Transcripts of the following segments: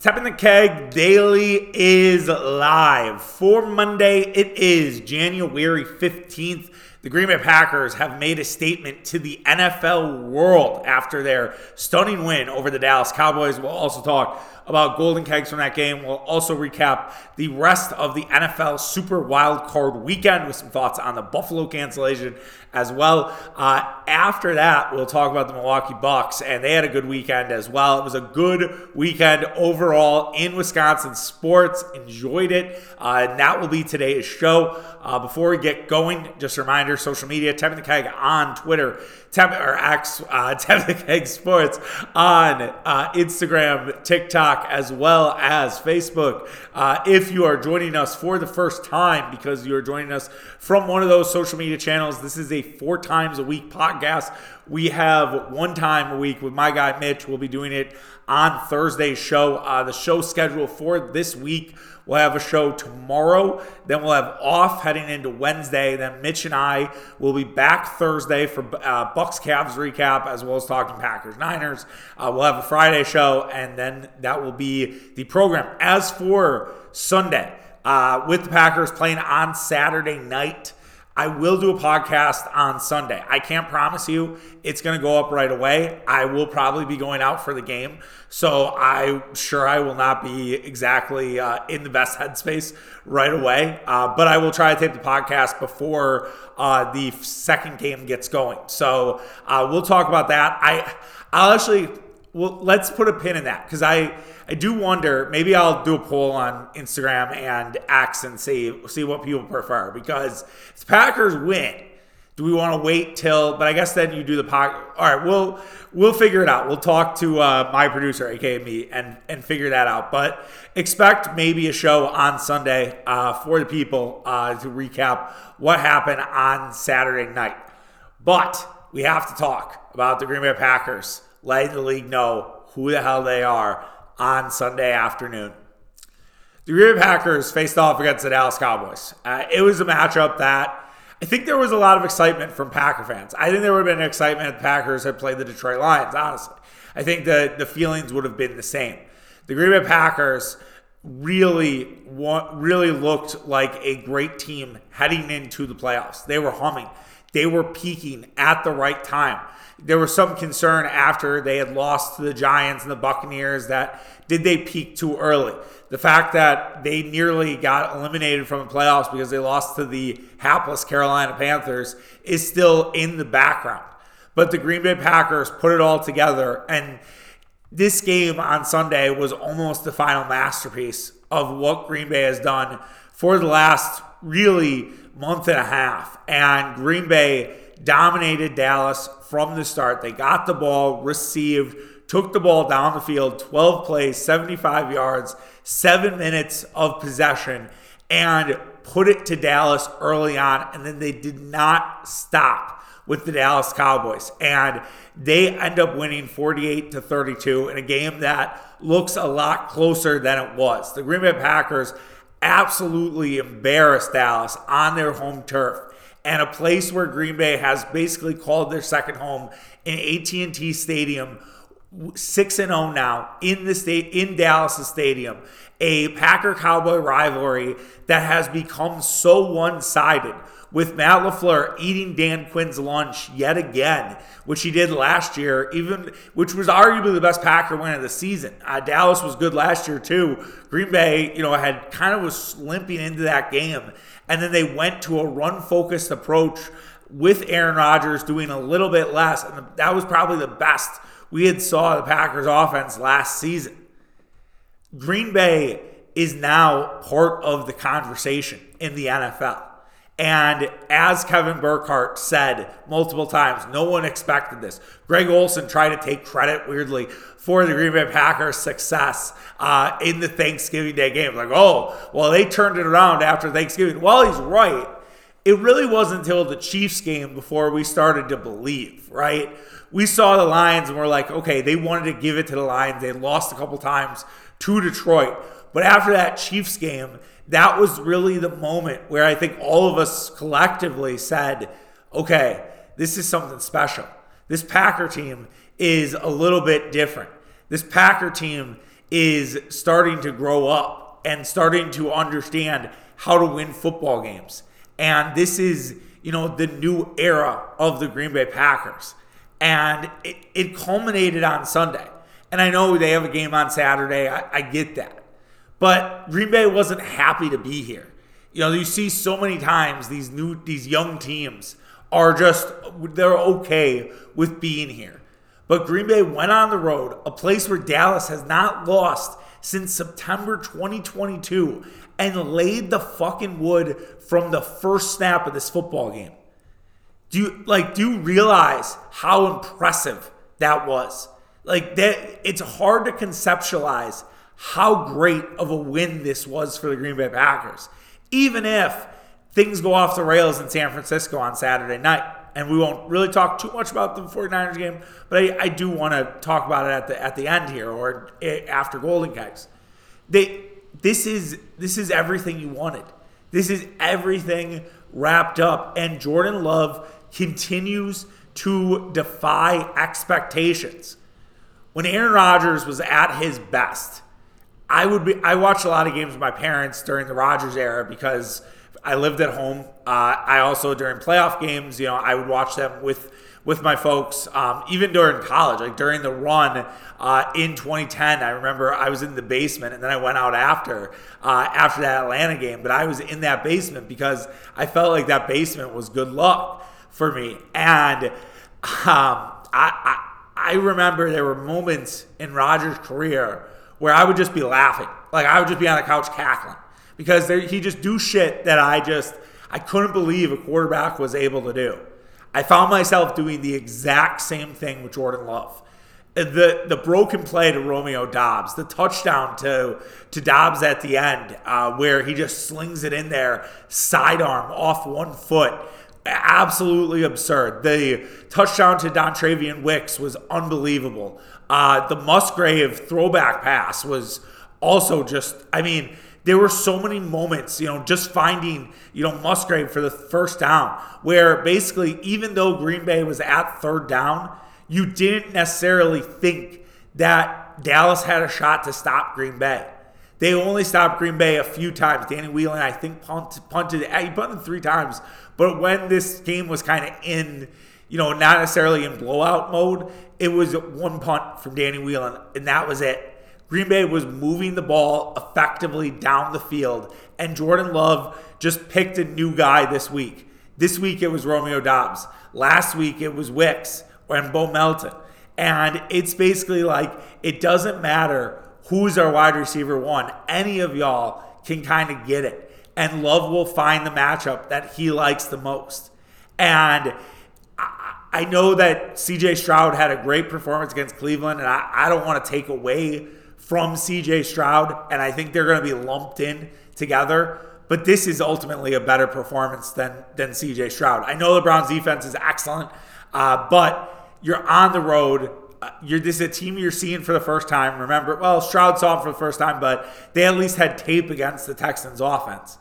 Tapping the Keg Daily is live. For Monday, it is January 15th. The Green Bay Packers have made a statement to the NFL world after their stunning win over the Dallas Cowboys. We'll also talk about Golden Kegs from that game. We'll also recap the rest of the NFL Super Wild Card weekend with some thoughts on the Buffalo cancellation as well. Uh, after that, we'll talk about the Milwaukee Bucks, and they had a good weekend as well. It was a good weekend overall in Wisconsin sports. Enjoyed it. Uh, and that will be today's show. Uh, before we get going, just a reminder social media, Tapping the Keg on Twitter, Tap, or X, uh, Tapping the Keg Sports on uh, Instagram, TikTok, as well as Facebook. Uh, if you are joining us for the first time because you are joining us from one of those social media channels, this is a four times a week podcast. We have one time a week with my guy Mitch. We'll be doing it on Thursday's show. Uh, the show schedule for this week We'll have a show tomorrow. Then we'll have off heading into Wednesday. Then Mitch and I will be back Thursday for uh, Bucks Cavs recap as well as talking Packers Niners. Uh, we'll have a Friday show, and then that will be the program. As for Sunday, uh, with the Packers playing on Saturday night. I will do a podcast on Sunday. I can't promise you it's going to go up right away. I will probably be going out for the game. So I'm sure I will not be exactly uh, in the best headspace right away. Uh, but I will try to tape the podcast before uh, the second game gets going. So uh, we'll talk about that. I, I'll actually, well, let's put a pin in that because I, I do wonder. Maybe I'll do a poll on Instagram and X and see see what people prefer because if the Packers win, do we want to wait till? But I guess then you do the podcast. All right, we'll we'll figure it out. We'll talk to uh, my producer, aka me, and and figure that out. But expect maybe a show on Sunday uh, for the people uh, to recap what happened on Saturday night. But we have to talk about the Green Bay Packers letting the league know who the hell they are on Sunday afternoon. The Green Bay Packers faced off against the Dallas Cowboys. Uh, it was a matchup that I think there was a lot of excitement from Packer fans. I think there would have been excitement if the Packers had played the Detroit Lions, honestly. I think the, the feelings would have been the same. The Green Bay Packers really really looked like a great team heading into the playoffs. They were humming. They were peaking at the right time there was some concern after they had lost to the Giants and the Buccaneers that did they peak too early? The fact that they nearly got eliminated from the playoffs because they lost to the hapless Carolina Panthers is still in the background. But the Green Bay Packers put it all together and this game on Sunday was almost the final masterpiece of what Green Bay has done for the last really month and a half. And Green Bay dominated Dallas from the start. They got the ball, received, took the ball down the field, 12 plays, 75 yards, seven minutes of possession, and put it to Dallas early on. And then they did not stop with the Dallas Cowboys. And they end up winning 48 to 32 in a game that looks a lot closer than it was. The Green Bay Packers absolutely embarrassed Dallas on their home turf and a place where Green Bay has basically called their second home in AT&T Stadium 6 and 0 now in the state in Dallas Stadium. A Packer Cowboy rivalry that has become so one-sided with Matt LaFleur eating Dan Quinn's lunch yet again, which he did last year, even which was arguably the best Packer win of the season. Uh, Dallas was good last year too. Green Bay, you know, had kind of was limping into that game, and then they went to a run focused approach with Aaron Rodgers doing a little bit less. And that was probably the best we had saw the Packers offense last season. Green Bay is now part of the conversation in the NFL. And as Kevin Burkhardt said multiple times, no one expected this. Greg Olsen tried to take credit, weirdly, for the Green Bay Packers' success uh, in the Thanksgiving Day game. Like, oh, well, they turned it around after Thanksgiving. Well, he's right. It really wasn't until the Chiefs game before we started to believe, right? We saw the Lions and we're like, okay, they wanted to give it to the Lions. They lost a couple times to Detroit. But after that Chiefs game, that was really the moment where I think all of us collectively said, okay, this is something special. This Packer team is a little bit different. This Packer team is starting to grow up and starting to understand how to win football games. And this is, you know, the new era of the Green Bay Packers. And it, it culminated on Sunday. And I know they have a game on Saturday. I, I get that. But Green Bay wasn't happy to be here. You know, you see so many times these new these young teams are just they're okay with being here. But Green Bay went on the road, a place where Dallas has not lost since September 2022 and laid the fucking wood from the first snap of this football game. Do you like do you realize how impressive that was? Like that it's hard to conceptualize how great of a win this was for the Green Bay Packers. Even if things go off the rails in San Francisco on Saturday night. And we won't really talk too much about the 49ers game, but I, I do want to talk about it at the at the end here or eh, after Golden Kegs. They this is this is everything you wanted. This is everything wrapped up, and Jordan Love continues to defy expectations. When Aaron Rodgers was at his best, I would be. I watched a lot of games with my parents during the Rodgers era because I lived at home. Uh, I also during playoff games, you know, I would watch them with with my folks, um, even during college, like during the run uh, in 2010. I remember I was in the basement, and then I went out after uh, after that Atlanta game. But I was in that basement because I felt like that basement was good luck for me. And um, I, I I remember there were moments in Rodgers' career where I would just be laughing, like I would just be on the couch cackling because he just do shit that I just I couldn't believe a quarterback was able to do. I found myself doing the exact same thing with Jordan Love. The the broken play to Romeo Doubs, the touchdown to to Doubs at the end, uh, where he just slings it in there, sidearm off one foot, absolutely absurd. The touchdown to Dontayvion Wicks was unbelievable. Uh, the Musgrave throwback pass was also just, I mean, there were so many moments, you know, just finding, you know, Musgrave for the first down, where basically, even though Green Bay was at third down, you didn't necessarily think that Dallas had a shot to stop Green Bay. They only stopped Green Bay a few times. Danny Whelan, I think, punted, punted he punted three times. But when this game was kind of in, you know, not necessarily in blowout mode, it was one punt from Danny Whelan, and that was it. Green Bay was moving the ball effectively down the field, and Jordan Love just picked a new guy this week. This week it was Romeo Doubs. Last week it was Wicks and Bo Melton. And it's basically like it doesn't matter who's our wide receiver one. Any of y'all can kind of get it. And Love will find the matchup that he likes the most. And I know that CJ Stroud had a great performance against Cleveland, and I, I don't want to take away from CJ Stroud, and I think they're going to be lumped in together. But this is ultimately a better performance than than CJ Stroud. I know the Browns defense is excellent, uh, but you're on the road. Uh, you're this is a team you're seeing for the first time. Remember, well, Stroud saw him for the first time, but they at least had tape against the Texans offense,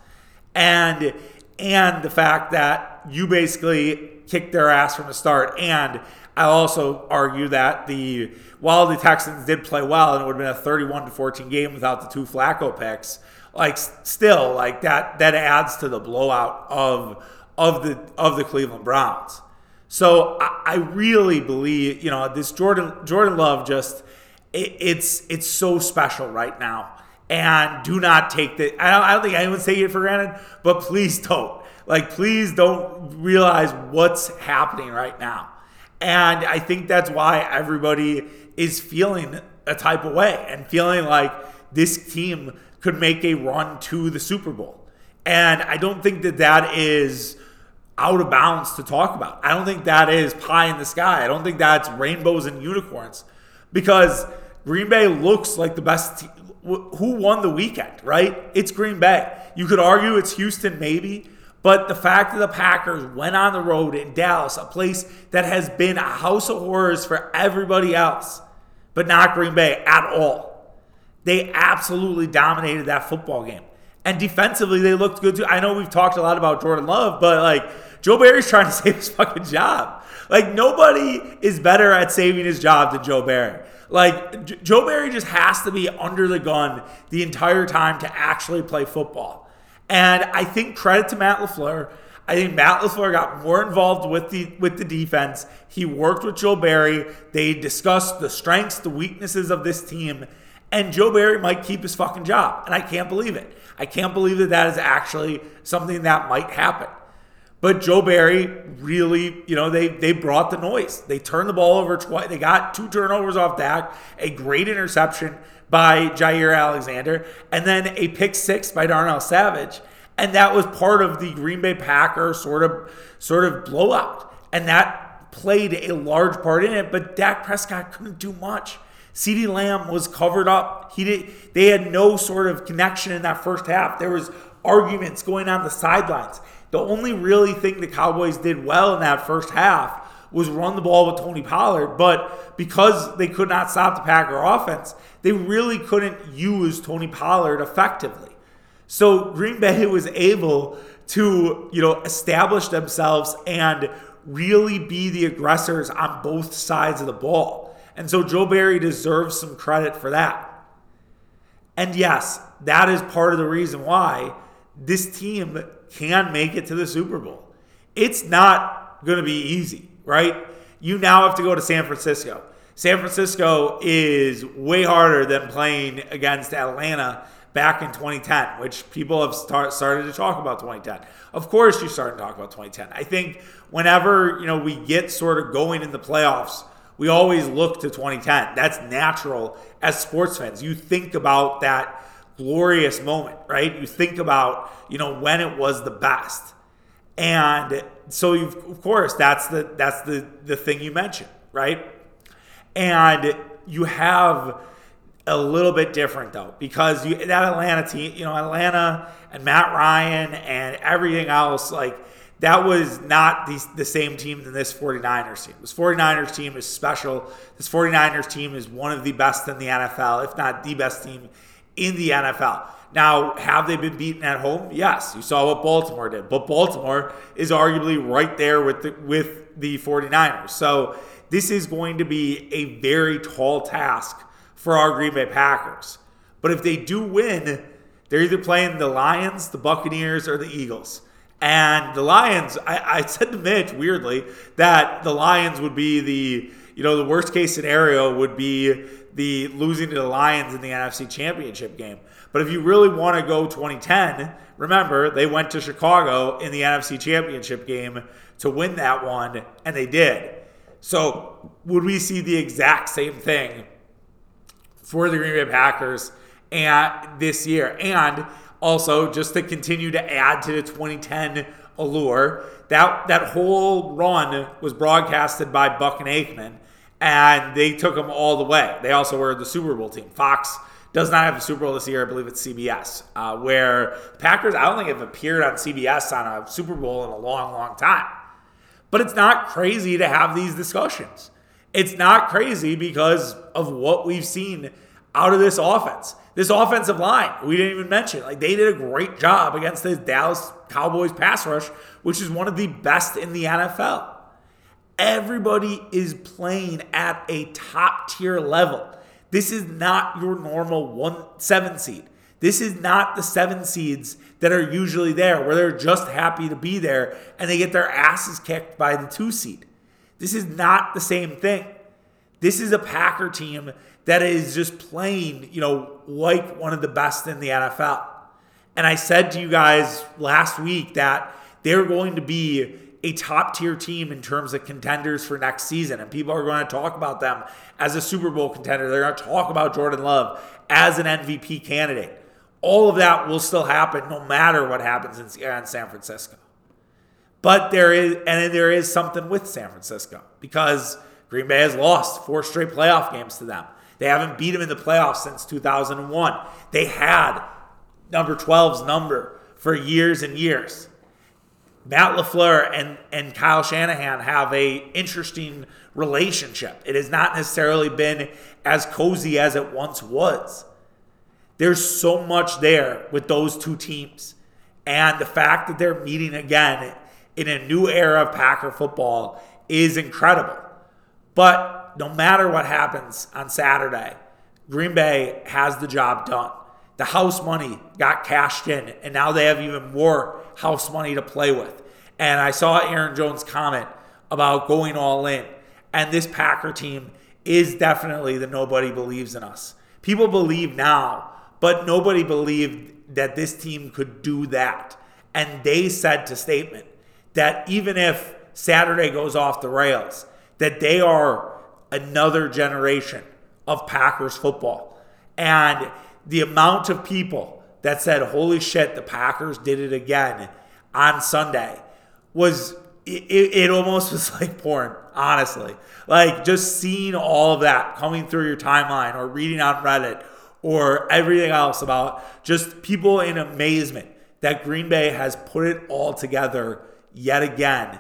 and and the fact that you basically kicked their ass from the start, and I also argue that the while the Texans did play well and it would have been a 31 to 14 game without the two Flacco picks, like still like that that adds to the blowout of of the of the Cleveland Browns. So I, I really believe you know this Jordan Jordan Love just it, it's it's so special right now. And do not take the. I don't, I don't think anyone's taking it for granted, but please don't. Like, please don't realize what's happening right now. And I think that's why everybody is feeling a type of way and feeling like this team could make a run to the Super Bowl. And I don't think that that is out of bounds to talk about. I don't think that is pie in the sky. I don't think that's rainbows and unicorns because Green Bay looks like the best team. Who won the weekend, right? It's Green Bay. You could argue it's Houston, maybe, but the fact that the Packers went on the road in Dallas, a place that has been a house of horrors for everybody else, but not Green Bay at all. They absolutely dominated that football game. And defensively, they looked good too. I know we've talked a lot about Jordan Love, but like Joe Barry's trying to save his fucking job. Like nobody is better at saving his job than Joe Barry. Like J- Joe Barry just has to be under the gun the entire time to actually play football. And I think credit to Matt LaFleur. I think Matt LaFleur got more involved with the with the defense. He worked with Joe Barry. They discussed the strengths, the weaknesses of this team, and Joe Barry might keep his fucking job. And I can't believe it. I can't believe that that is actually something that might happen. But Joe Barry really, you know, they they brought the noise. They turned the ball over twice. They got two turnovers off Dak, a great interception by Jaire Alexander, and then a pick six by Darnell Savage. And that was part of the Green Bay Packer sort of sort of blowout. And that played a large part in it, but Dak Prescott couldn't do much. CeeDee Lamb was covered up. He did they had no sort of connection in that first half. There was arguments going on the sidelines. The only really thing the Cowboys did well in that first half was run the ball with Tony Pollard, but because they could not stop the Packer offense, they really couldn't use Tony Pollard effectively. So Green Bay was able to, you know, establish themselves and really be the aggressors on both sides of the ball. And so Joe Barry deserves some credit for that. And yes, that is part of the reason why this team can make it to the Super Bowl. It's not going to be easy, right? You now have to go to San Francisco. San Francisco is way harder than playing against Atlanta back in 2010, which people have start, started to talk about 2010. Of course, you start to talk about 2010. I think whenever you know we get sort of going in the playoffs, we always look to 2010. That's natural as sports fans. You think about that glorious moment, right? You think about, you know, when it was the best. And so of course that's the that's the the thing you mentioned, right? And you have a little bit different though because you that Atlanta team, you know, Atlanta and Matt Ryan and everything else like that was not the, the same team than this 49ers team. This 49ers team is special. This 49ers team is one of the best in the NFL, if not the best team in the NFL. Now, have they been beaten at home? Yes. You saw what Baltimore did. But Baltimore is arguably right there with the, with the 49ers. So this is going to be a very tall task for our Green Bay Packers. But if they do win, they're either playing the Lions, the Buccaneers, or the Eagles. And the Lions, I, I said to Mitch weirdly that the Lions would be the, you know, the worst case scenario would be the losing to the Lions in the NFC Championship game. But if you really want to go 2010, remember they went to Chicago in the NFC Championship game to win that one, and they did. So would we see the exact same thing for the Green Bay Packers and this year? And also, just to continue to add to the 2010 allure, that that whole run was broadcasted by Buck and Aikman and they took them all the way. They also were the Super Bowl team. Fox does not have a Super Bowl this year. I believe it's CBS, uh, where Packers, I don't think have appeared on CBS on a Super Bowl in a long, long time. But it's not crazy to have these discussions. It's not crazy because of what we've seen out of this offense. This offensive line, we didn't even mention. Like they did a great job against the Dallas Cowboys pass rush, which is one of the best in the NFL. Everybody is playing at a top tier level. This is not your normal one seven seed. This is not the seven seeds that are usually there, where they're just happy to be there and they get their asses kicked by the two seed. This is not the same thing. This is a Packer team that is just playing, you know, like one of the best in the NFL. And I said to you guys last week that they're going to be a top tier team in terms of contenders for next season. And people are going to talk about them as a Super Bowl contender. They're going to talk about Jordan Love as an MVP candidate. All of that will still happen no matter what happens in, San Francisco. But there is, and there is something with San Francisco because Green Bay has lost four straight playoff games to them. They haven't beat them in the playoffs since 2001. They had number 12's number for years and years. Matt LaFleur and, and Kyle Shanahan have a interesting relationship. It has not necessarily been as cozy as it once was. There's so much there with those two teams. And the fact that they're meeting again in a new era of Packer football is incredible. But no matter what happens on Saturday, Green Bay has the job done. The house money got cashed in, and now they have even more house money to play with. And I saw Aaron Jones' comment about going all in. And this Packer team is definitely the nobody believes in us. People believe now, but nobody believed that this team could do that. And they said to statement that even if Saturday goes off the rails, that they are another generation of Packers football. And the amount of people that said, holy shit, the Packers did it again on Sunday was, it, it almost was like porn, honestly. Like just seeing all of that coming through your timeline or reading on Reddit or everything else about just people in amazement that Green Bay has put it all together yet again,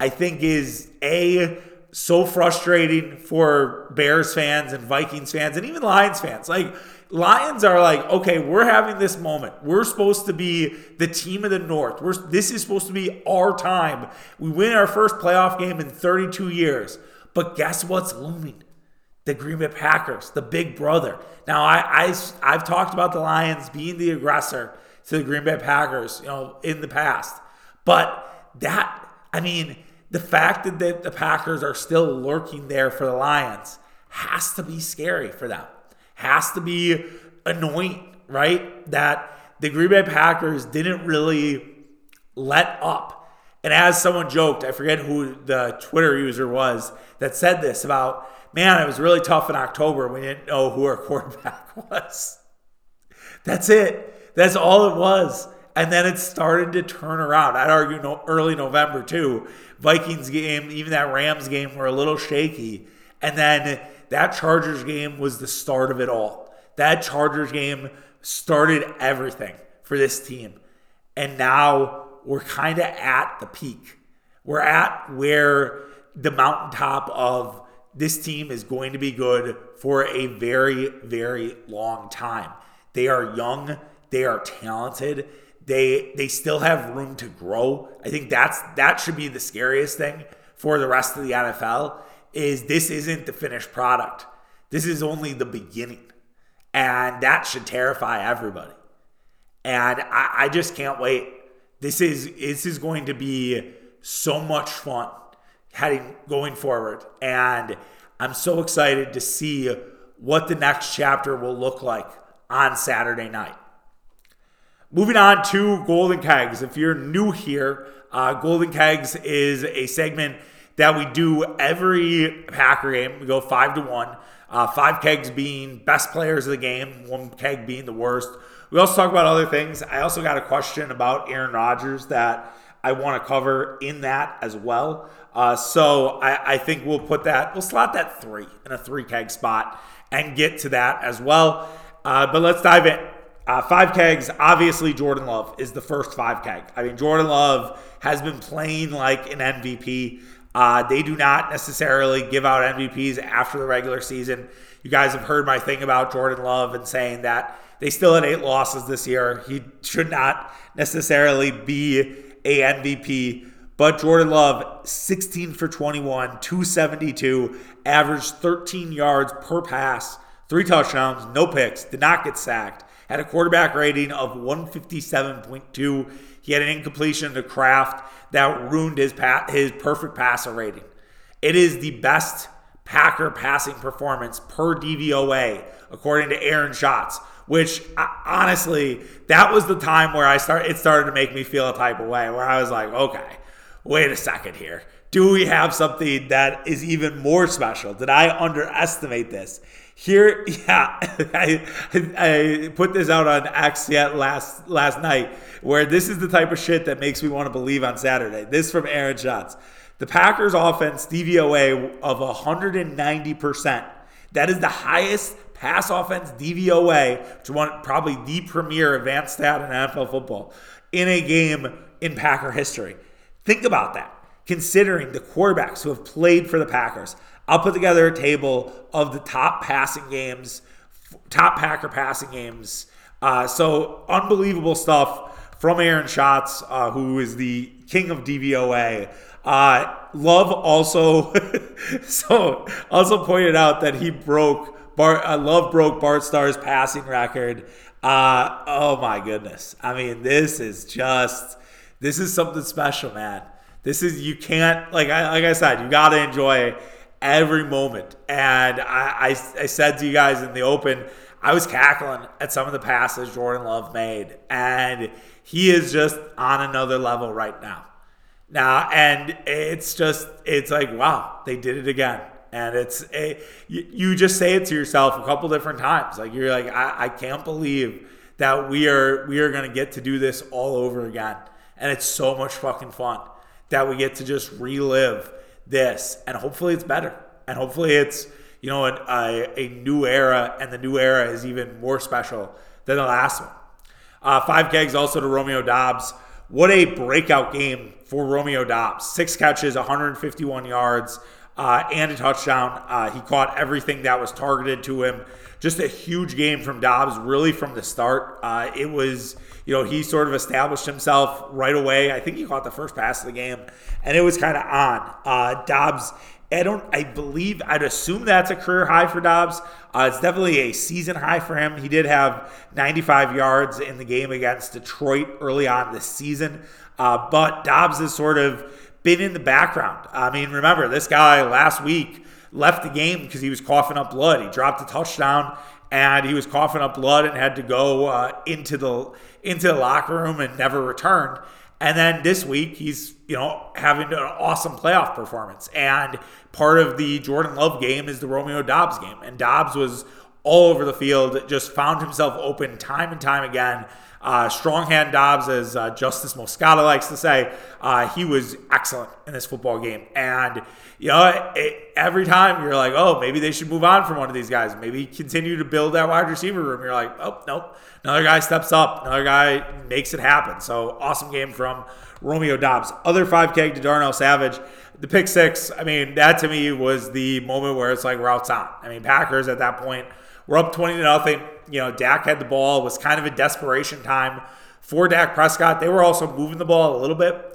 I think is A, so frustrating for Bears fans and Vikings fans and even Lions fans. Like, Lions are like, okay, we're having this moment. We're supposed to be the team of the North. We're, this is supposed to be our time. We win our first playoff game in 32 years. But guess what's looming? The Green Bay Packers, the big brother. Now, I, I, I've talked about the Lions being the aggressor to the Green Bay Packers, you know, in the past. But that, I mean, the fact that the, the Packers are still lurking there for the Lions has to be scary for them. Has to be annoying, right? That the Green Bay Packers didn't really let up. And as someone joked, I forget who the Twitter user was that said this about, man, it was really tough in October. We didn't know who our quarterback was. That's it. That's all it was. And then it started to turn around. I'd argue no, early November too. Vikings game, even that Rams game were a little shaky. And then that Chargers game was the start of it all. That Chargers game started everything for this team. And now we're kind of at the peak. We're at where the mountaintop of this team is going to be good for a very, very long time. They are young, they are talented they they still have room to grow. I think that's that should be the scariest thing for the rest of the NFL is this isn't the finished product. This is only the beginning. And that should terrify everybody. And I, I just can't wait. This is this is going to be so much fun heading going forward. And I'm so excited to see what the next chapter will look like on Saturday night. Moving on to Golden Kegs. If you're new here, uh, Golden Kegs is a segment that we do every Packer game. We go five to one. Uh, five kegs being best players of the game, one keg being the worst. We also talk about other things. I also got a question about Aaron Rodgers that I want to cover in that as well. Uh, so I, I, think we'll put that, we'll slot that three in a three keg spot and get to that as well. Uh, but let's dive in. Uh, five kegs, obviously, Jordan Love is the first five keg. I mean, Jordan Love has been playing like an MVP. Uh, they do not necessarily give out MVPs after the regular season. You guys have heard my thing about Jordan Love and saying that they still had eight losses this year. He should not necessarily be a MVP. But Jordan Love, 16 for 21, 272, averaged 13 yards per pass, three touchdowns, no picks, did not get sacked had a quarterback rating of 157.2. He had an incompletion to Kraft that ruined his pa- his perfect passer rating. It is the best Packer passing performance per DVOA according to Aaron Schatz. Which honestly, that was the time where I start. It started to make me feel a type of way where I was like, okay, wait a second here. Do we have something that is even more special? Did I underestimate this? Here, yeah, I, I put this out on yet last last night, where this is the type of shit that makes me want to believe on Saturday. This from Aaron Schatz. The Packers offense DVOA of 190%. That is the highest pass offense DVOA, which one probably the premier advanced stat in NFL football in a game in Packer history. Think about that. Considering the quarterbacks who have played for the Packers, I'll put together a table of the top passing games, top Packer passing games Uh, so unbelievable stuff from Aaron Schatz, uh, who is the king of DVOA. Uh, Love also so also pointed out that he broke Bart. Uh, Love broke Bart Starr's passing record. Uh, oh my goodness! I mean, this is just this is something special, man. This is you can't like I like I said, you got to enjoy every moment. And I, I I said to you guys in the open, I was cackling at some of the passes Jordan Love made, and he is just on another level right now. Now, and it's just, it's like, wow, they did it again. And it's, a, you, you just say it to yourself a couple different times. Like, you're like, I, I can't believe that we are, we are going to get to do this all over again. And it's so much fucking fun that we get to just relive this. And hopefully it's better. And hopefully it's, you know, an, a, a new era. And the new era is even more special than the last one. Uh, five kegs also to Romeo Doubs. What a breakout game for Romeo Doubs! Six catches, 151 yards, uh, and a touchdown. Uh, he caught everything that was targeted to him. Just a huge game from Doubs, really from the start. Uh, it was, you know, he sort of established himself right away. I think he caught the first pass of the game, and it was kind of on. Uh, Doubs I don't. I believe. I'd assume that's a career high for Doubs. Uh, it's definitely a season high for him. He did have 95 yards in the game against Detroit early on this season, uh, but Doubs has sort of been in the background. I mean, remember this guy last week left the game because he was coughing up blood. He dropped a touchdown and he was coughing up blood and had to go uh, into the into the locker room and never returned. And then this week, he's, you know, having an awesome playoff performance. And part of the Jordan Love game is the Romeo Doubs game. And Doubs was all over the field, just found himself open time and time again. Uh, strong hand Doubs, as uh, Justice Moscata likes to say, uh, he was excellent in this football game. And, you know, it, every time you're like, oh, maybe they should move on from one of these guys. Maybe continue to build that wide receiver room. You're like, oh, nope. Another guy steps up. Another guy makes it happen. So awesome game from Romeo Doubs. Other 5K to Darnell Savage. The pick six, I mean, that to me was the moment where it's like routes on. I mean, Packers at that point were up 20 to nothing. You know, Dak had the ball. It was kind of a desperation time for Dak Prescott. They were also moving the ball a little bit.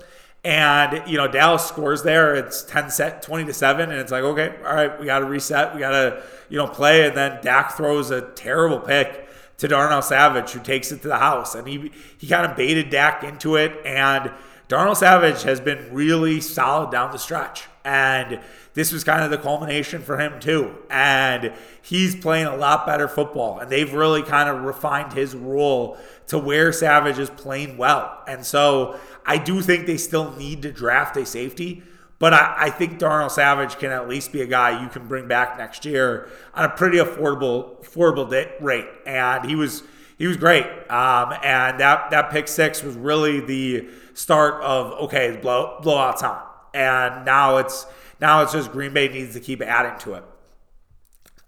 And, you know, Dallas scores there. It's 10 set, 20 to 7. And it's like, okay, all right, we got to reset. We got to, you know, play. And then Dak throws a terrible pick to Darnell Savage, who takes it to the house. And he, he kind of baited Dak into it. And Darnell Savage has been really solid down the stretch. And this was kind of the culmination for him, too. And he's playing a lot better football. And they've really kind of refined his role to where Savage is playing well. And so I do think they still need to draft a safety. But I, I, think Darnell Savage can at least be a guy you can bring back next year on a pretty affordable affordable rate. And he was he was great. Um, and that that pick six was really the start of okay, blow blowout's time. And now it's now it's just Green Bay needs to keep adding to it.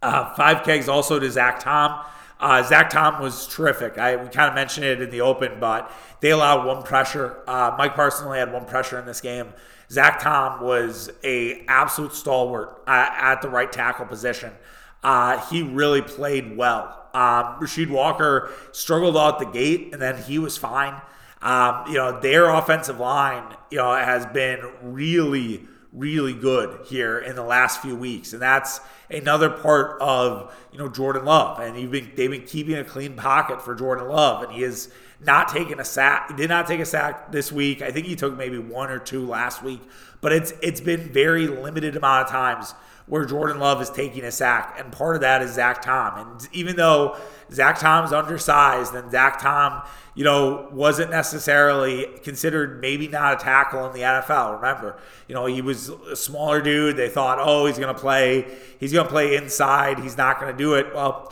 Uh, five kegs also to Zach Tom. Uh, Zach Tom was terrific. I we kind of mentioned it in the open, but they allowed one pressure. Uh, Micah Parson only had one pressure in this game. Zach Tom was a absolute stalwart uh, at the right tackle position. Uh, he really played well. Um, Rasheed Walker struggled out the gate, and then he was fine. Um, you know, their offensive line, you know, has been really, really good here in the last few weeks, and that's another part of you know Jordan Love. And you've been they've been keeping a clean pocket for Jordan Love, and he is not taking a sack. He did not take a sack this week. I think he took maybe one or two last week, but it's it's been very limited amount of times where Jordan Love is taking a sack, and part of that is Zach Tom. And even though Zach Tom's undersized, and Zach Tom, you know, wasn't necessarily considered maybe not a tackle in the NFL. Remember, you know, he was a smaller dude. They thought, oh, he's going to play, he's going to play inside. He's not going to do it. Well.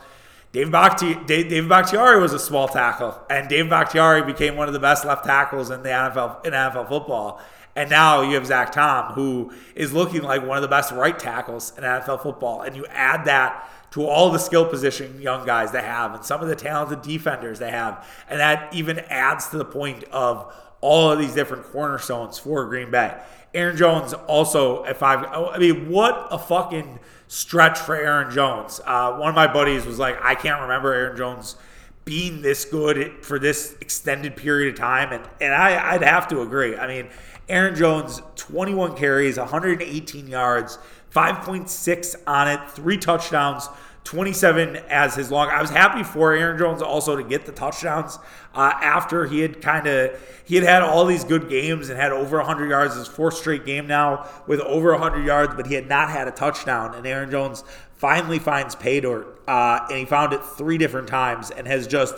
David, Bakhti- David Bakhtiari was a small tackle, and David Bakhtiari became one of the best left tackles in the NFL in NFL football. And now you have Zach Tom, who is looking like one of the best right tackles in NFL football. And you add that to all the skill position young guys they have and some of the talented defenders they have. And that even adds to the point of all of these different cornerstones for Green Bay. Aaron Jones also at five. I mean, what a fucking stretch for Aaron Jones. Uh, one of my buddies was like, I can't remember Aaron Jones being this good for this extended period of time. And, and I, I'd have to agree. I mean, Aaron Jones, 21 carries, 118 yards, 5.6 on it, three touchdowns. 27 as his long. I was happy for Aaron Jones also to get the touchdowns uh, after he had kind of he had had all these good games and had over 100 yards. His fourth straight game now with over 100 yards, but he had not had a touchdown. And Aaron Jones finally finds pay dirt, uh, and he found it three different times and has just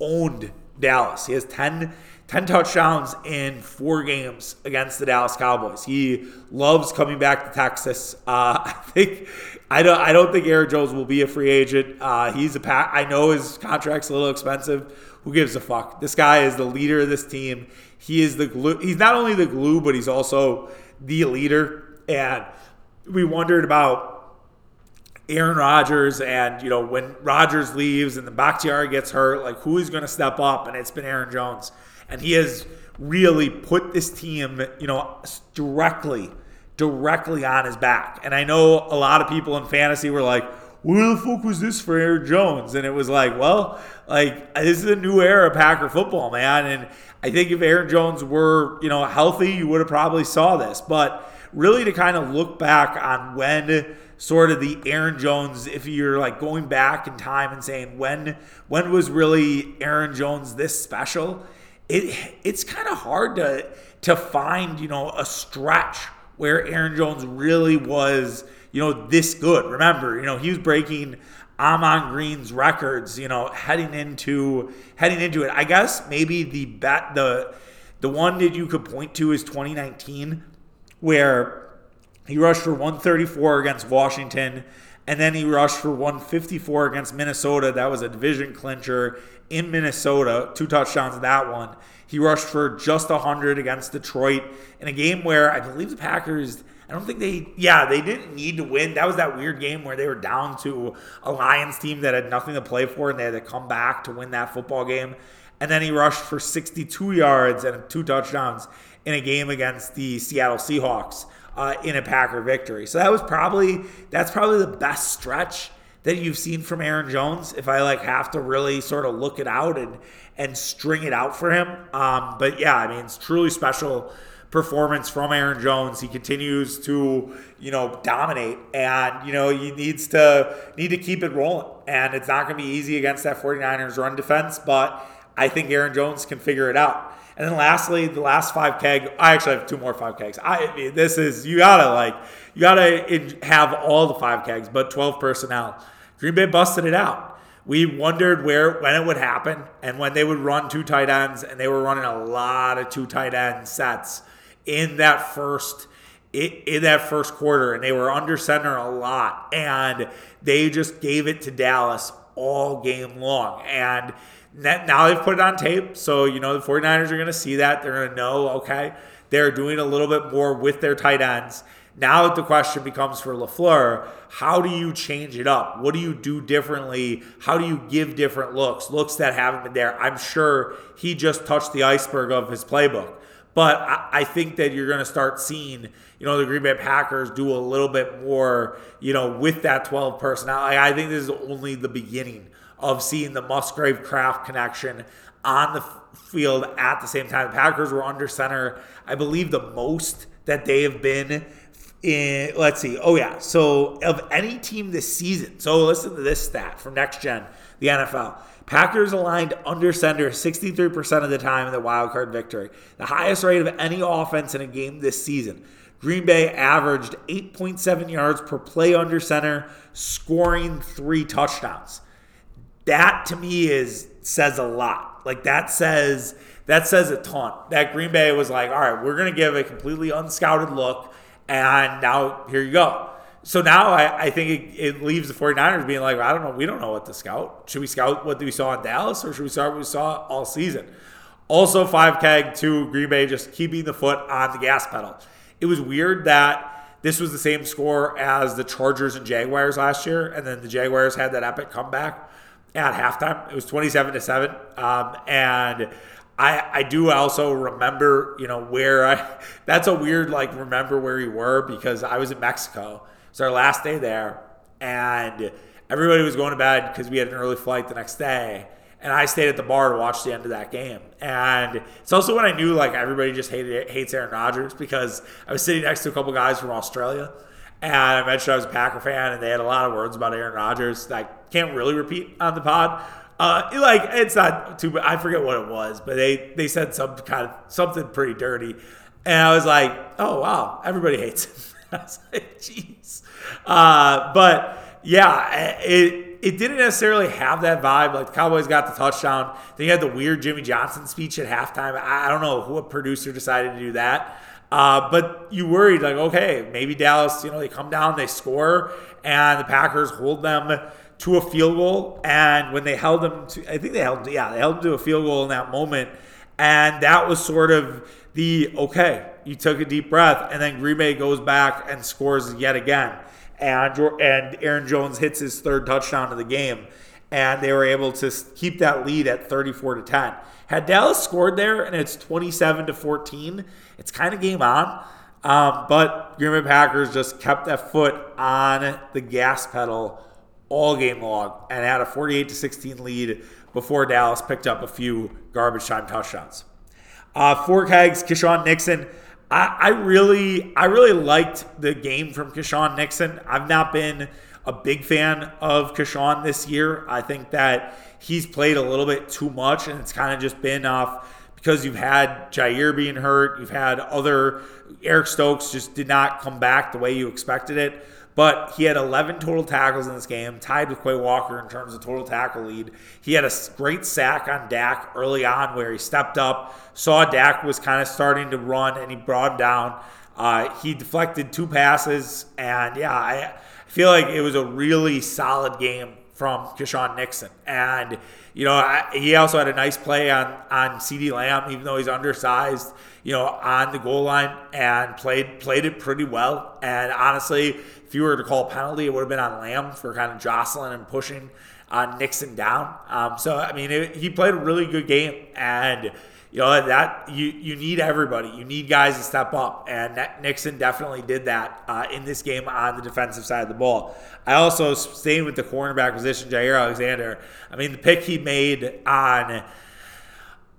owned Dallas. He has 10 10 touchdowns in four games against the Dallas Cowboys. He loves coming back to Texas. Uh, I think I don't I don't think Aaron Jones will be a free agent. Uh, he's a. I know his contract's a little expensive. Who gives a fuck? This guy is the leader of this team. He is the glue. He's not only the glue, but he's also the leader. And we wondered about Aaron Rodgers, and you know when Rodgers leaves and the Bakhtiari gets hurt, like who is going to step up? And it's been Aaron Jones and he has really put this team, you know, directly, directly on his back. And I know a lot of people in fantasy were like, where the fuck was this for Aaron Jones? And it was like, well, like this is a new era of Packer football, man. And I think if Aaron Jones were, you know, healthy, you would have probably saw this. But really to kind of look back on when sort of the Aaron Jones, if you're like going back in time and saying when when was really Aaron Jones this special? It it's kind of hard to to find you know a stretch where Aaron Jones really was you know this good. Remember, you know he was breaking Ahman Green's records. You know heading into heading into it. I guess maybe the bet the the one that you could point to is 2019 where he rushed for 134 against Washington. And then he rushed for 154 against Minnesota. That was a division clincher in Minnesota, two touchdowns that one. He rushed for just 100 against Detroit in a game where I believe the Packers, I don't think they, yeah, they didn't need to win. That was that weird game where they were down to a Lions team that had nothing to play for and they had to come back to win that football game. And then he rushed for 62 yards and two touchdowns in a game against the Seattle Seahawks uh, in a Packer victory. So that was probably, that's probably the best stretch that you've seen from Aaron Jones. If I like have to really sort of look it out and and string it out for him, um, but yeah, I mean it's truly special performance from Aaron Jones. He continues to you know dominate, and you know he needs to need to keep it rolling. And it's not going to be easy against that 49ers run defense, but I think Aaron Jones can figure it out. And then lastly, the last five keg. I actually have two more five kegs. I this is you gotta like you gotta have all the five kegs, but 12 personnel. Green Bay busted it out. We wondered where when it would happen and when they would run two tight ends, and they were running a lot of two tight end sets in that first in that first quarter, and they were under center a lot, and they just gave it to Dallas all game long. And now they've put it on tape, so you know the 49ers are going to see that. They're going to know, okay, they're doing a little bit more with their tight ends now the question becomes for LaFleur, how do you change it up? What do you do differently? How do you give different looks, looks that haven't been there? I'm sure he just touched the iceberg of his playbook. But I think that you're going to start seeing, you know, the Green Bay Packers do a little bit more, you know, with that 12 personnel. I think this is only the beginning of seeing the Musgrave Kraft connection on the field at the same time. The Packers were under center, I believe, the most that they have been in, let's see. Oh, yeah. So, of any team this season, so listen to this stat from Next Gen, the NFL. Packers aligned under center 63% of the time in the wild card victory, the highest rate of any offense in a game this season. Green Bay averaged 8.7 yards per play under center, scoring three touchdowns. That to me is says a lot. Like that says that says a ton. That Green Bay was like, all right, we're gonna give a completely unscouted look and now here you go. So now I, I think it, it, leaves the 49ers being like, I don't know, we don't know what to scout. Should we scout what we saw in Dallas or should we start what we saw all season? Also, 5 keg to Green Bay just keeping the foot on the gas pedal. It was weird that this was the same score as the Chargers and Jaguars last year, and then the Jaguars had that epic comeback at halftime. It was 27 to 7. Um, and I, I do also remember, you know, where I, that's a weird, like, remember where we were because I was in Mexico. It's our last day there, and everybody was going to bed because we had an early flight the next day. and I stayed at the bar to watch the end of that game. And it's also when I knew like everybody just hated hates Aaron Rodgers because I was sitting next to a couple guys from Australia, and I mentioned I was a Packer fan, and they had a lot of words about Aaron Rodgers that I can't really repeat on the pod. Uh, like it's not too. I forget what it was, but they they said some kind of something pretty dirty, and I was like, oh wow, everybody hates him. I was like, jeez. Uh, but yeah, it it didn't necessarily have that vibe. Like the Cowboys got the touchdown. Then you had the weird Jimmy Johnson speech at halftime. I don't know what producer decided to do that. Uh, but you worried, like, okay, maybe Dallas, you know, they come down, they score, and the Packers hold them to a field goal. And when they held them to, I think they held, yeah, they held them to a field goal in that moment. And that was sort of the, okay, you took a deep breath. And then Green Bay goes back and scores yet again and and Aaron Jones hits his third touchdown of the game, and they were able to keep that lead at 34 to 10. Had Dallas scored there and it's 27 to 14, it's kind of game on. Um, but Green Bay Packers just kept that foot on the gas pedal all game long and had a 48 to 16 lead before Dallas picked up a few garbage time touchdowns. Uh, four kegs, Keisean Nixon I, I really, I really liked the game from Keisean Nixon. I've not been a big fan of Keisean this year. I think that he's played a little bit too much, and it's kind of just been off because you've had Jaire being hurt, you've had other Eric Stokes just did not come back the way you expected it. But he had 11 total tackles in this game, tied with Quay Walker in terms of total tackle lead. He had a great sack on Dak early on where he stepped up, saw Dak was kind of starting to run, and he brought him down. Uh, he deflected two passes, and yeah, I feel like it was a really solid game from Keisean Nixon. And, you know, I, he also had a nice play on, on CeeDee Lamb, even though he's undersized, you know, on the goal line and played played it pretty well. And honestly, if you were to call a penalty, it would have been on Lamb for kind of jostling and pushing uh, Nixon down. Um, so I mean, it, he played a really good game, and you know that you you need everybody. You need guys to step up, and Nixon definitely did that uh, in this game on the defensive side of the ball. I also staying with the cornerback position, Jaire Alexander. I mean, the pick he made on.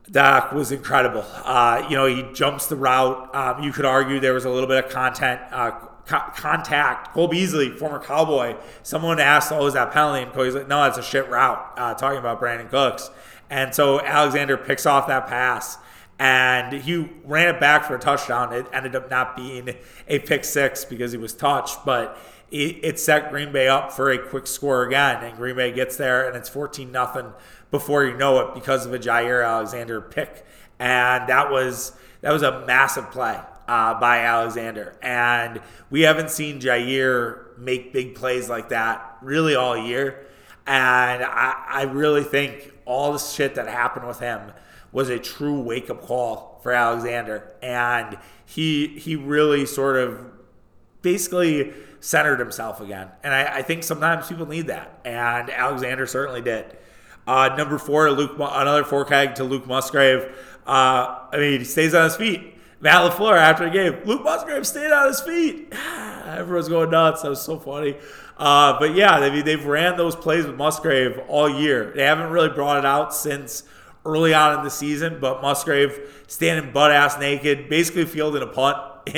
Dak was incredible. Uh, you know, he jumps the route. Um, you could argue there was a little bit of content uh, co- contact. Cole Beasley, former Cowboy, someone asked, "Oh, is that penalty?" And Cole's like, "No, that's a shit route." Uh, talking about Brandin Cooks, and so Alexander picks off that pass, and he ran it back for a touchdown. It ended up not being a pick six because he was touched, but it, it set Green Bay up for a quick score again, and Green Bay gets there, and it's fourteen nothing before you know it because of a Jaire Alexander pick, and that was that was a massive play uh, by Alexander. And we haven't seen Jaire make big plays like that really all year. And I, I really think all the shit that happened with him was a true wake up call for Alexander. And he he really sort of basically centered himself again. And I, I think sometimes people need that. And Alexander certainly did. Uh, number four, Luke, another four keg to Luke Musgrave. Uh, I mean, he stays on his feet. Matt LaFleur after the game, Luke Musgrave stayed on his feet. Everyone's going nuts. That was so funny. Uh, but yeah, mean, they've ran those plays with Musgrave all year. They haven't really brought it out since early on in the season, but Musgrave standing butt ass naked, basically fielding a punt,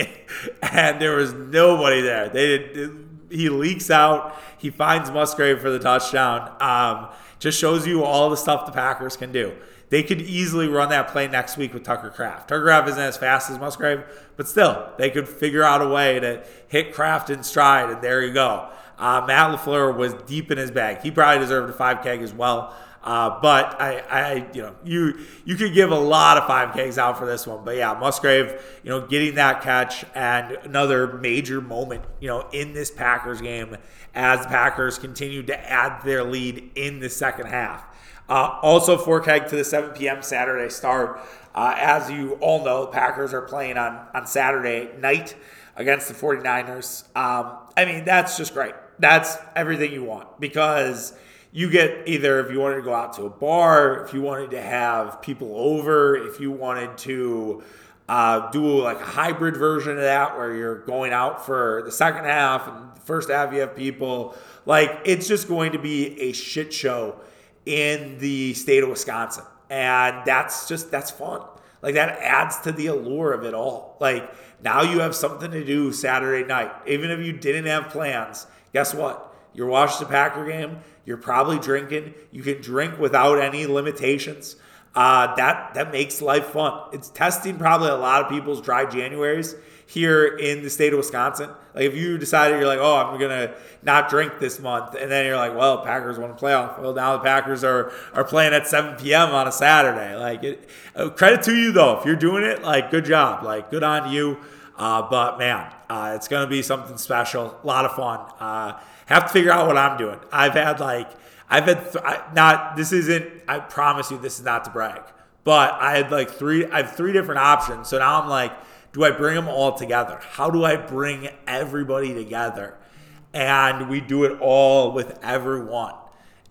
and there was nobody there. They he leaks out. He finds Musgrave for the touchdown. Um, just shows you all the stuff the Packers can do. They could easily run that play next week with Tucker Kraft. Tucker Kraft isn't as fast as Musgrave, but still, they could figure out a way to hit Kraft in stride, and there you go. Uh, Matt LaFleur was deep in his bag. He probably deserved a five keg as well. Uh, but I, I, you know, you you could give a lot of five kegs out for this one. But yeah, Musgrave, you know, getting that catch and another major moment, you know, in this Packers game as the Packers continue to add their lead in the second half. Uh, also, four keg to the 7 p.m. Saturday start. Uh, as you all know, Packers are playing on, on Saturday night against the 49ers. Um, I mean, that's just great. That's everything you want because you get either if you wanted to go out to a bar, if you wanted to have people over, if you wanted to uh, do like a hybrid version of that where you're going out for the second half and the first half you have people. Like, it's just going to be a shit show in the state of Wisconsin. And that's just, that's fun. Like that adds to the allure of it all. Like now you have something to do Saturday night. Even if you didn't have plans, guess what? You're watching the Packer game. You're probably drinking. You can drink without any limitations. Uh, that that makes life fun. It's testing probably a lot of people's dry Januaries here in the state of Wisconsin. Like if you decided you're like, oh, I'm gonna not drink this month, and then you're like, well, Packers want to playoff. Well, now the Packers are are playing at 7 p.m. on a Saturday. Like, it, uh, credit to you though, if you're doing it, like, good job, like, good on you. Uh, but man, uh, it's gonna be something special, a lot of fun. Uh, have to figure out what I'm doing. I've had like, I've had th- I, not. This isn't. I promise you, this is not to brag. But I had like three. I have three different options. So now I'm like do I bring them all together? How do I bring everybody together? And we do it all with everyone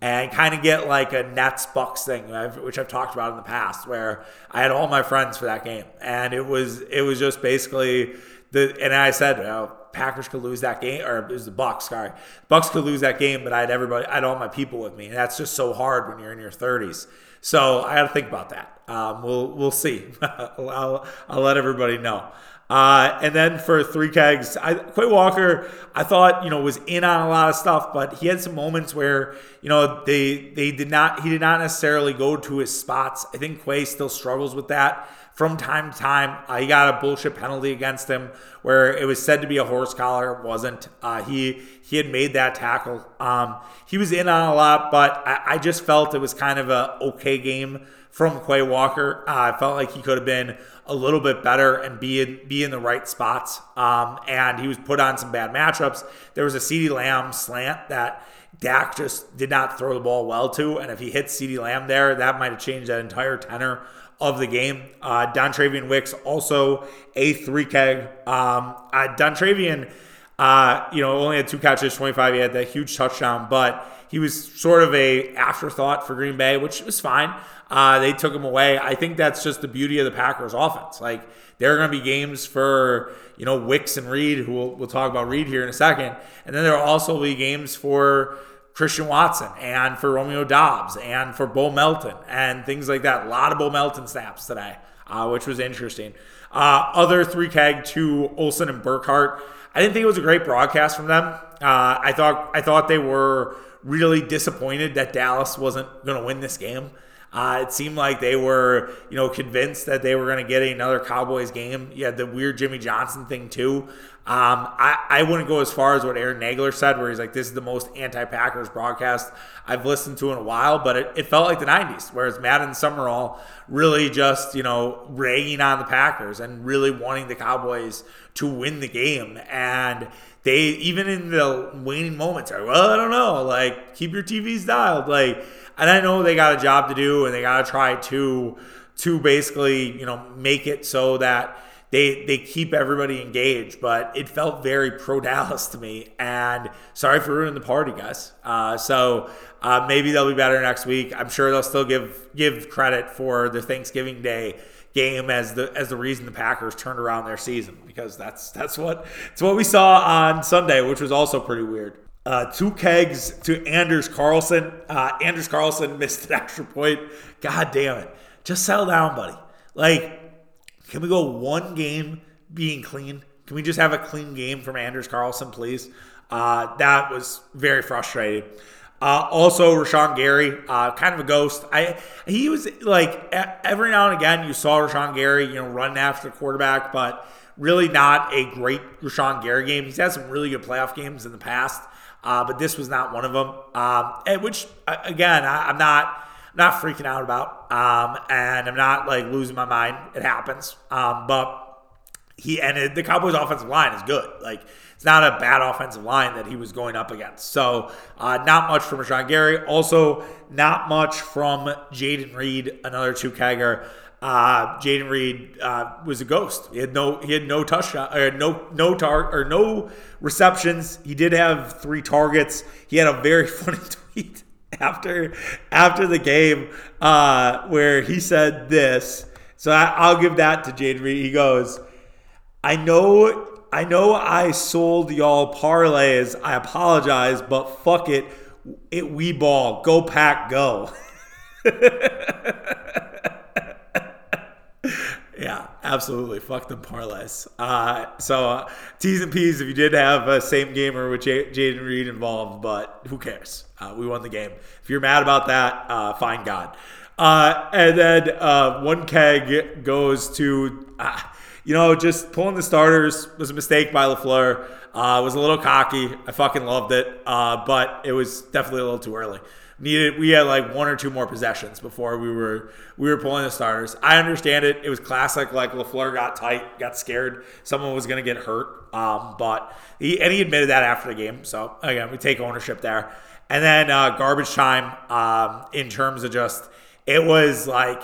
and kind of get like a Nets Bucks thing, which I've talked about in the past, where I had all my friends for that game, and it was it was just basically the and I said, oh, Packers could lose that game, or it was the Bucks. Sorry, Bucks could lose that game, but I had everybody, I had all my people with me, and that's just so hard when you're in your 30s. So I got to think about that. Um, we'll we'll see. I'll, I'll let everybody know. Uh, and then for three kegs, I, Quay Walker, I thought you know was in on a lot of stuff, but he had some moments where you know they they did not he did not necessarily go to his spots. I think Quay still struggles with that from time to time. Uh, he got a bullshit penalty against him where it was said to be a horse collar. It wasn't. Uh, he he had made that tackle. Um, he was in on a lot, but I, I just felt it was kind of a okay game from Quay Walker. Uh, I felt like he could have been a little bit better and be in, be in the right spots. Um, and he was put on some bad matchups. There was a CeeDee Lamb slant that Dak just did not throw the ball well to. And if he hit CeeDee Lamb there, that might have changed that entire tenor of the game. Uh, Dontayvion Wicks also a three keg. Um, uh, Dontayvion, uh, you know, only had two catches, 25. He had that huge touchdown, but he was sort of a afterthought for Green Bay, which was fine. Uh, they took him away. I think that's just the beauty of the Packers offense. Like there are going to be games for you know Wicks and Reed, who we'll, we'll talk about Reed here in a second, and then there will also be games for Christian Watson and for Romeo Doubs and for Bo Melton and things like that. A lot of Bo Melton snaps today, uh, which was interesting. Uh, other three keg to Olsen and Burkhardt. I didn't think it was a great broadcast from them. Uh, I thought I thought they were really disappointed that Dallas wasn't going to win this game. Uh, it seemed like they were, you know, convinced that they were going to get another Cowboys game. You had the weird Jimmy Johnson thing too. Um, I, I wouldn't go as far as what Aaron Nagler said, where he's like, this is the most anti Packers broadcast I've listened to in a while, but it, it felt like the 90s, whereas and Summerall really just, you know, ragging on the Packers and really wanting the Cowboys to win the game. And they, even in the waning moments, are, well, I don't know, like, keep your TVs dialed. Like, and I know they got a job to do and they got to try to, to basically, you know, make it so that they they keep everybody engaged, but it felt very pro Dallas to me. And sorry for ruining the party, guys. Uh, so uh, maybe they'll be better next week. I'm sure they'll still give give credit for the Thanksgiving Day game as the as the reason the Packers turned around their season because that's that's what it's what we saw on Sunday, which was also pretty weird. Uh, two kegs to Anders Carlson. Uh, Anders Carlson missed an extra point. God damn it! Just settle down, buddy. Like can we go one game being clean? Can we just have a clean game from Anders Carlson, please? Uh, that was very frustrating. Uh, also, Rashan Gary, uh, kind of a ghost. I he was like every now and again you saw Rashan Gary, you know, running after the quarterback, but really not a great Rashan Gary game. He's had some really good playoff games in the past, uh, but this was not one of them. Um, which again, I, I'm not not freaking out about. Um, and I'm not like losing my mind. It happens. Um, but he it, the Cowboys' offensive line is good. Like not a bad offensive line that he was going up against. So uh, not much from Rashan Gary. Also not much from Jayden Reed, another two kegger. Uh, Jayden Reed uh, was a ghost. He had no he had no touchdown or no no tar or no receptions. He did have three targets. He had a very funny tweet after after the game uh, where he said this. So I, will give that to Jayden Reed. He goes, "I know, I know, I sold y'all parlays. I apologize, but fuck it, it we ball. Go pack, go." yeah, absolutely. Fuck them parlays. Uh, so uh, T's and P's if you did have a same gamer with J- Jayden Reed involved, but who cares? Uh, we won the game. If you're mad about that, uh, fine God. Uh, and then uh, one keg goes to, uh, you know, just pulling the starters was a mistake by LaFleur. Uh, was a little cocky. I fucking loved it, uh, but it was definitely a little too early. Needed we had like one or two more possessions before we were we were pulling the starters. I understand it. It was classic. Like LaFleur got tight, got scared. Someone was to get hurt. Um, but he and he admitted that after the game. So again, we take ownership there. And then uh, garbage time um, in terms of just it was like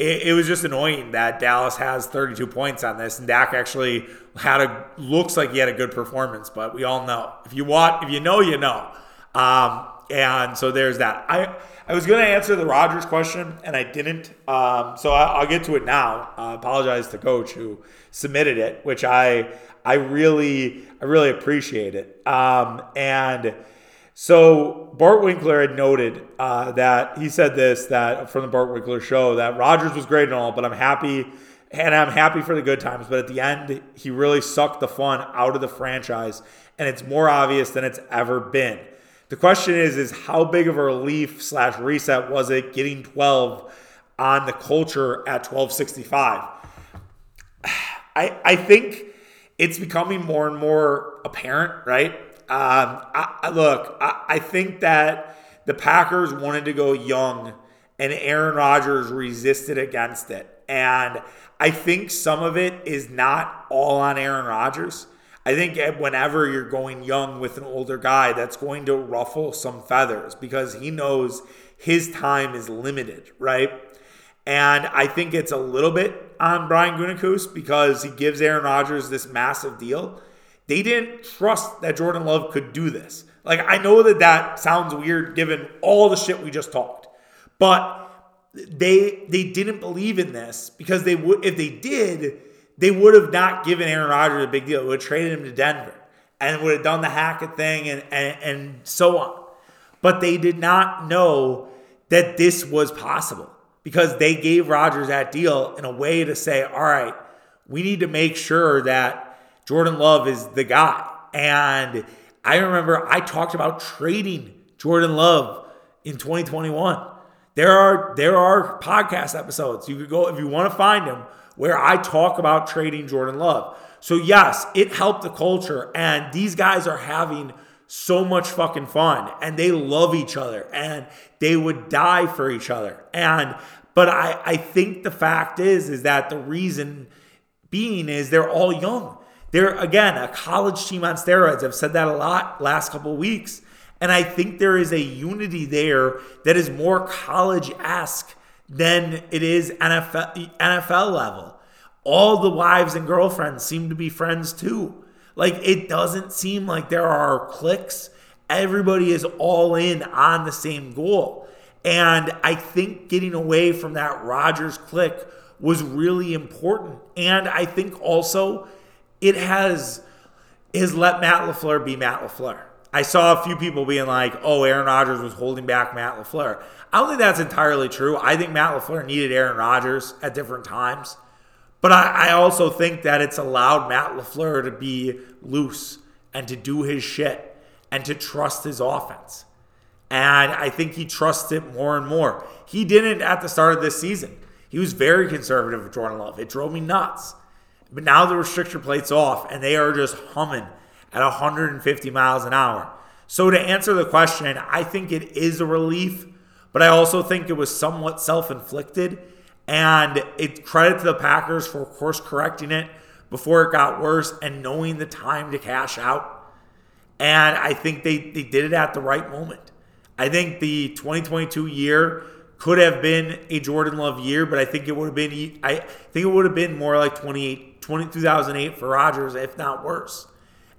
it, it, was just annoying that Dallas has 32 points on this, and Dak actually had a looks like he had a good performance, but we all know if you want, if you know, you know. Um, and so there's that. I I was going to answer the Rodgers question, and I didn't. Um, so I, will get to it now. I apologize to Coach who submitted it, which I I really I really appreciate it. Um, and so Bart Winkler had noted uh, that he said this that from the Bart Winkler show that Rodgers was great and all, but I'm happy and I'm happy for the good times. But at the end, he really sucked the fun out of the franchise, and it's more obvious than it's ever been. The question is, is how big of a relief slash reset was it getting 12 on the culture at 1265? I I think it's becoming more and more apparent, right? Um, I, I, look, I, I think that the Packers wanted to go young, and Aaron Rodgers resisted against it. And I think some of it is not all on Aaron Rodgers. I think whenever you're going young with an older guy, that's going to ruffle some feathers because he knows his time is limited, right? And I think it's a little bit on Brian Gutekunst because he gives Aaron Rodgers this massive deal. They didn't trust that Jordan Love could do this. Like, I know that that sounds weird given all the shit we just talked, but they they didn't believe in this because they would if they did, they would have not given Aaron Rodgers a big deal. Would have traded him to Denver and would have done the Hackett thing and, and, and so on. But they did not know that this was possible because they gave Rodgers that deal in a way to say, all right, we need to make sure that Jordan Love is the guy. And I remember I talked about trading Jordan Love in 2021. There are there are podcast episodes you could go if you want to find them where I talk about trading Jordan Love. So yes, it helped the culture and these guys are having so much fucking fun and they love each other and they would die for each other. And but I I think the fact is is that the reason being is they're all young. They're, again, a college team on steroids. I've said that a lot last couple weeks. And I think there is a unity there that is more college esque than it is NFL, NFL level. All the wives and girlfriends seem to be friends too. Like it doesn't seem like there are cliques. Everybody is all in on the same goal. And I think getting away from that Rodgers clique was really important. And I think also it has has let Matt LaFleur be Matt LaFleur. I saw a few people being like, oh, Aaron Rodgers was holding back Matt LaFleur. I don't think that's entirely true. I think Matt LaFleur needed Aaron Rodgers at different times. But I, I also think that it's allowed Matt LaFleur to be loose and to do his shit and to trust his offense. And I think he trusts it more and more. He didn't at the start of this season. He was very conservative with Jordan Love. It drove me nuts. But now the restriction plate's off and they are just humming at 150 miles an hour. So to answer the question, I think it is a relief, but I also think it was somewhat self-inflicted. And it's credit to the Packers for course correcting it before it got worse and knowing the time to cash out. And I think they, they did it at the right moment. I think the 2022 year could have been a Jordan Love year, but I think it would have been I think it would have been more like 28 20, 2008 for Rodgers, if not worse.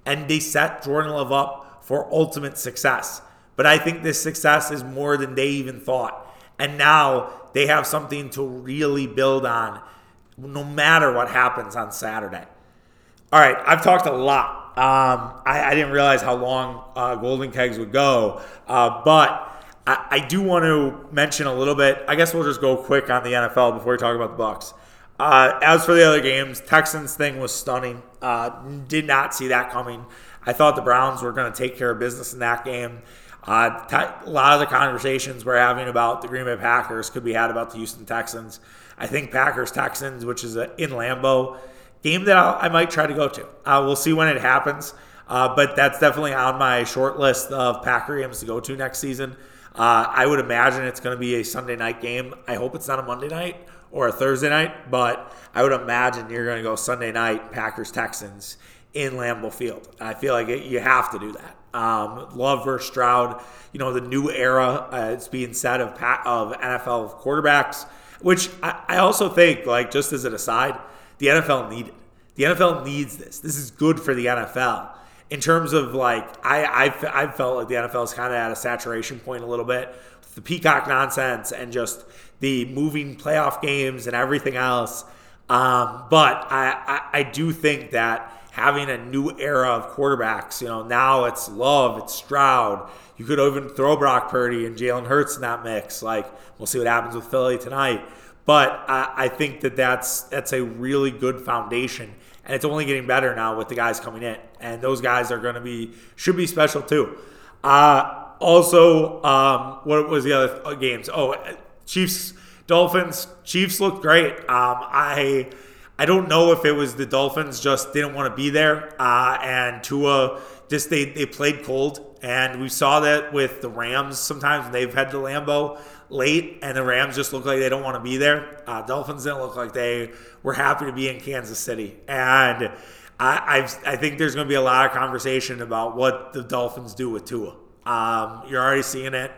And they set Jordan Love up for ultimate success. But I think this success is more than they even thought. And now they have something to really build on no matter what happens on Saturday. All right, I've talked a lot. Um, I, I, didn't realize how long uh, Golden Kegs would go, uh, but I, I do want to mention a little bit. I guess we'll just go quick on the NFL before we talk about the Bucks. Uh, as for the other games, Texans thing was stunning. Uh, did not see that coming. I thought the Browns were going to take care of business in that game. Uh, a lot of the conversations we're having about the Green Bay Packers could be had about the Houston Texans. I think Packers Texans, which is a, in Lambeau, game that I'll, i might try to go to. Uh, we'll see when it happens, uh, but that's definitely on my short list of Packer games to go to next season. Uh, I would imagine it's going to be a Sunday night game. I hope it's not a Monday night or a Thursday night, but I would imagine you're going to go Sunday night Packers Texans in Lambeau Field. I feel like it, you have to do that. Um, Love versus Stroud, you know, the new era, uh, it's being said of, of NFL quarterbacks, which I, I also think, like, just as an aside, the NFL needed. The NFL needs this. This is good for the NFL. In terms of like, I I, I felt like the NFL is kind of at a saturation point a little bit. The peacock nonsense and just the moving playoff games and everything else. Um, but I, I, I do think that having a new era of quarterbacks. You know, now it's Love, it's Stroud. You could even throw Brock Purdy and Jalen Hurts in that mix. Like, we'll see what happens with Philly tonight. But I, I think that that's that's a really good foundation, and it's only getting better now with the guys coming in, and those guys are going to be should be special too. Uh, also, um, what was the other games? Oh, Chiefs, Dolphins. Chiefs looked great. Um, I I don't know if it was the Dolphins just didn't want to be there, uh, and Tua just they they played cold, and we saw that with the Rams. Sometimes they've had the Lambo late, and the Rams just look like they don't want to be there. Uh, Dolphins didn't look like they were happy to be in Kansas City, and I i think there's going to be a lot of conversation about what the Dolphins do with Tua. Um, you're already seeing it,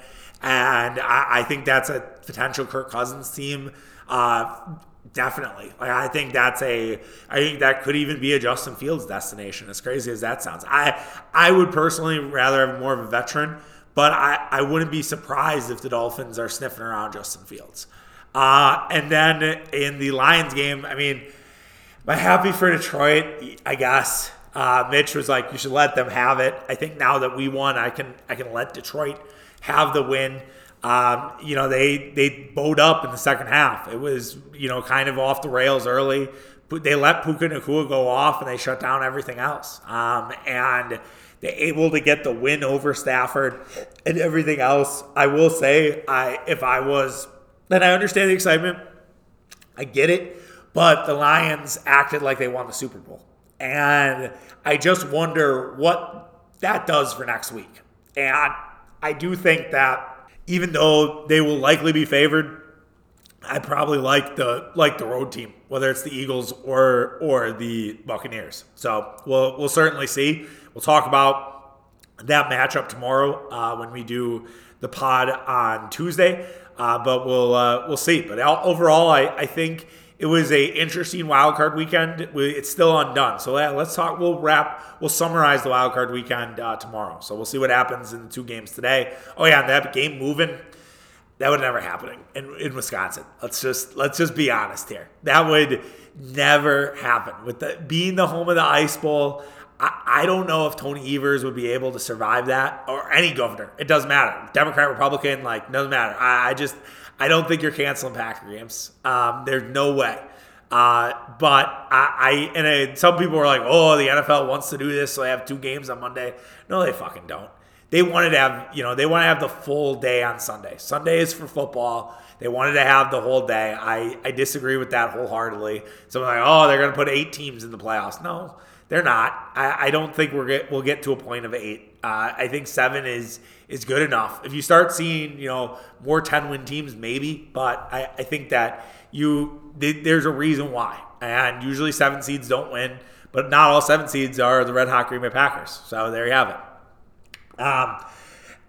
and I, I, think that's a potential Kirk Cousins team. Uh, Definitely. Like I think that's a I think that could even be a Justin Fields destination, as crazy as that sounds. I I would personally rather have more of a veteran, but I, I wouldn't be surprised if the Dolphins are sniffing around Justin Fields. Uh, and then in the Lions game, I mean, I happy for Detroit? I guess. Uh, Mitch was like, you should let them have it. I think now that we won, I can I can let Detroit have the win. Um, you know, they they bowed up in the second half. It was you know kind of off the rails early. They let Puka Nacua go off and they shut down everything else. Um, and they're able to get the win over Stafford and everything else. I will say, I if I was, then I understand the excitement. I get it, but the Lions acted like they won the Super Bowl, and I just wonder what that does for next week. And I do think that even though they will likely be favored, I probably like the like the road team, whether it's the Eagles or or the Buccaneers. So we'll we'll certainly see. We'll talk about that matchup tomorrow uh, when we do the pod on Tuesday. Uh, but we'll uh, we'll see. But overall, I, I think it was a interesting wild card weekend. It's still undone. So yeah, let's talk. We'll wrap. We'll summarize the wild card weekend uh, tomorrow. So we'll see what happens in the two games today. Oh yeah, that game moving. That would never happen in, in Wisconsin. Let's just let's just be honest here. That would never happen with the being the home of the Ice Bowl. I, I don't know if Tony Evers would be able to survive that or any governor. It doesn't matter. Democrat, Republican, like doesn't matter. I, I just I don't think you're canceling Packer games. Um, there's no way. Uh, but I, I and I, some people are like, oh, the NFL wants to do this, so they have two games on Monday. No, they fucking don't. They wanted to have, you know, they want to have the full day on Sunday. Sunday is for football. They wanted to have the whole day. I, I disagree with that wholeheartedly. So I'm like, oh, they're going to put eight teams in the playoffs. No, they're not. I, I don't think we're get, we'll get to a point of eight. Uh, I think seven is is good enough. If you start seeing, you know, more 10 win teams, maybe, but I, I think that you there's a reason why. And usually seven seeds don't win, but not all seven seeds are the Red Hot Green Bay Packers. So there you have it. Um,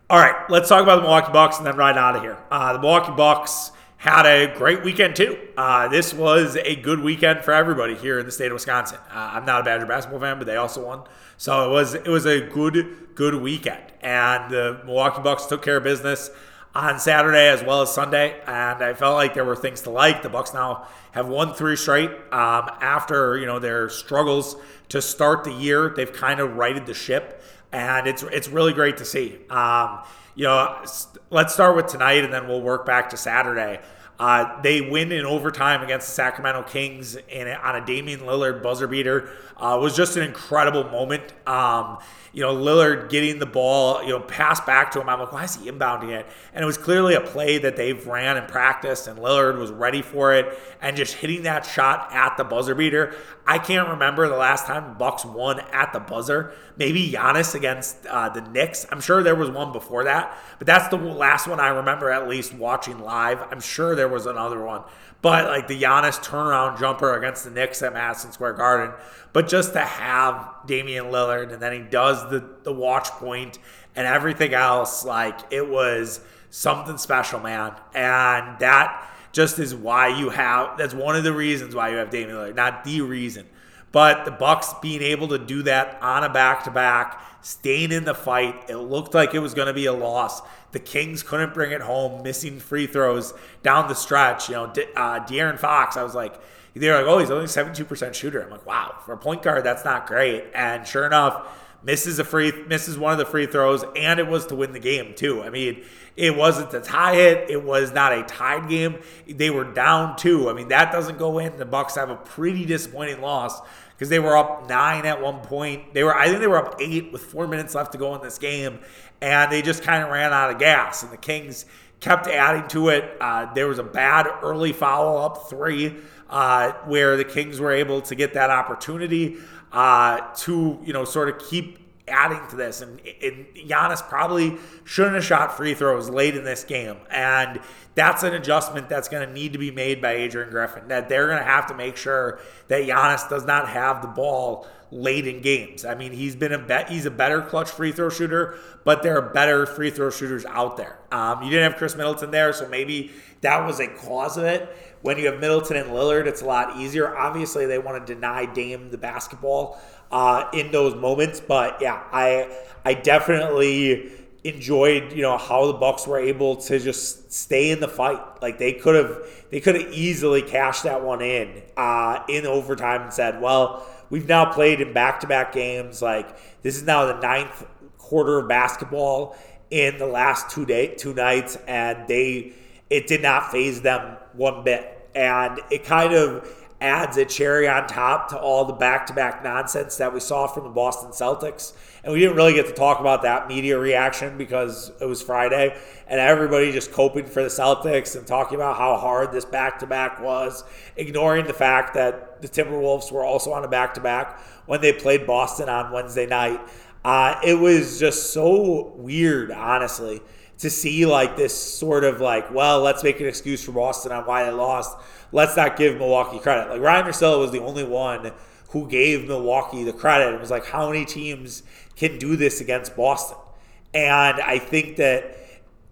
all right, let's talk about the Milwaukee Bucks and then ride out of here. Uh, the Milwaukee Bucks had a great weekend too. Uh, this was a good weekend for everybody here in the state of Wisconsin. Uh, I'm not a Badger basketball fan, but they also won, so it was it was a good good weekend. And the Milwaukee Bucks took care of business on Saturday as well as Sunday, and I felt like there were things to like. The Bucks now have won three straight um, after you know their struggles to start the year. They've kind of righted the ship, and it's it's really great to see. Um, you know, let's start with tonight and then we'll work back to Saturday. Uh, they win in overtime against the Sacramento Kings in, on a Damian Lillard buzzer beater. Uh, was just an incredible moment. Um, you know, Lillard getting the ball, you know, passed back to him. I'm like, why is he inbounding it? And it was clearly a play that they've ran and practiced, and Lillard was ready for it and just hitting that shot at the buzzer beater. I can't remember the last time Bucks won at the buzzer. Maybe Giannis against uh, the Knicks. I'm sure there was one before that, but that's the last one I remember at least watching live. I'm sure there was another one. But like the Giannis turnaround jumper against the Knicks at Madison Square Garden. But just to have Damian Lillard and then he does the, the watch point and everything else, like it was something special, man. And that just is why you have that's one of the reasons why you have Damian Lillard, not the reason. But the Bucks being able to do that on a back to back, staying in the fight, it looked like it was going to be a loss. The Kings couldn't bring it home, missing free throws down the stretch. You know, uh, De'Aaron Fox, I was like, they're like, oh, he's only 72% shooter. I'm like, wow, for a point guard, that's not great. And sure enough, misses a free, misses one of the free throws, and it was to win the game too. I mean, it wasn't to tie it. It was not a tied game. They were down two. I mean, that doesn't go in. The Bucks have a pretty disappointing loss because they were up nine at one point. They were, I think, they were up eight with four minutes left to go in this game, and they just kind of ran out of gas. And the Kings kept adding to it. Uh, there was a bad early foul up three uh, where the Kings were able to get that opportunity uh, to you know sort of keep adding to this. And, and Giannis probably shouldn't have shot free throws late in this game. And that's an adjustment that's going to need to be made by Adrian Griffin. That they're going to have to make sure that Giannis does not have the ball late in games. I mean, he's been a bet. He's a better clutch free throw shooter, but there are better free throw shooters out there. Um, you didn't have Khris Middleton there, so maybe that was a cause of it. When you have Middleton and Lillard, it's a lot easier. Obviously, they want to deny Dame the basketball uh, in those moments, but yeah, I I definitely enjoyed you know how the bucks were able to just stay in the fight. Like they could have they could have easily cashed that one in uh, in overtime and said well we've now played in back-to-back games. Like this is now the ninth quarter of basketball in the last two day two nights and they it did not phase them one bit. And it kind of adds a cherry on top to all the back-to-back nonsense that we saw from the Boston Celtics. And we didn't really get to talk about that media reaction because it was Friday and everybody just coping for the Celtics and talking about how hard this back-to-back was, ignoring the fact that the Timberwolves were also on a back-to-back when they played Boston on Wednesday night. Uh, it was just so weird, honestly, to see like this sort of like, well, let's make an excuse for Boston on why they lost let's not give Milwaukee credit. Like Ryen Russillo was the only one who gave Milwaukee the credit. It was like, how many teams can do this against Boston? And I think that